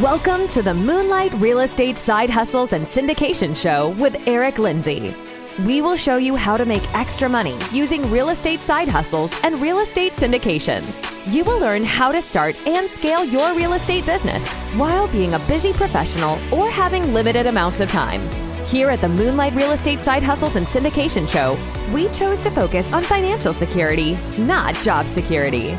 Welcome to the Moonlight Real Estate Side Hustles and Syndication Show with Eric Lindsay. We will show you how to make extra money using real estate side hustles and real estate syndications. You will learn how to start and scale your real estate business while being a busy professional or having limited amounts of time. Here at the Moonlight Real Estate Side Hustles and Syndication Show, we chose to focus on financial security, not job security.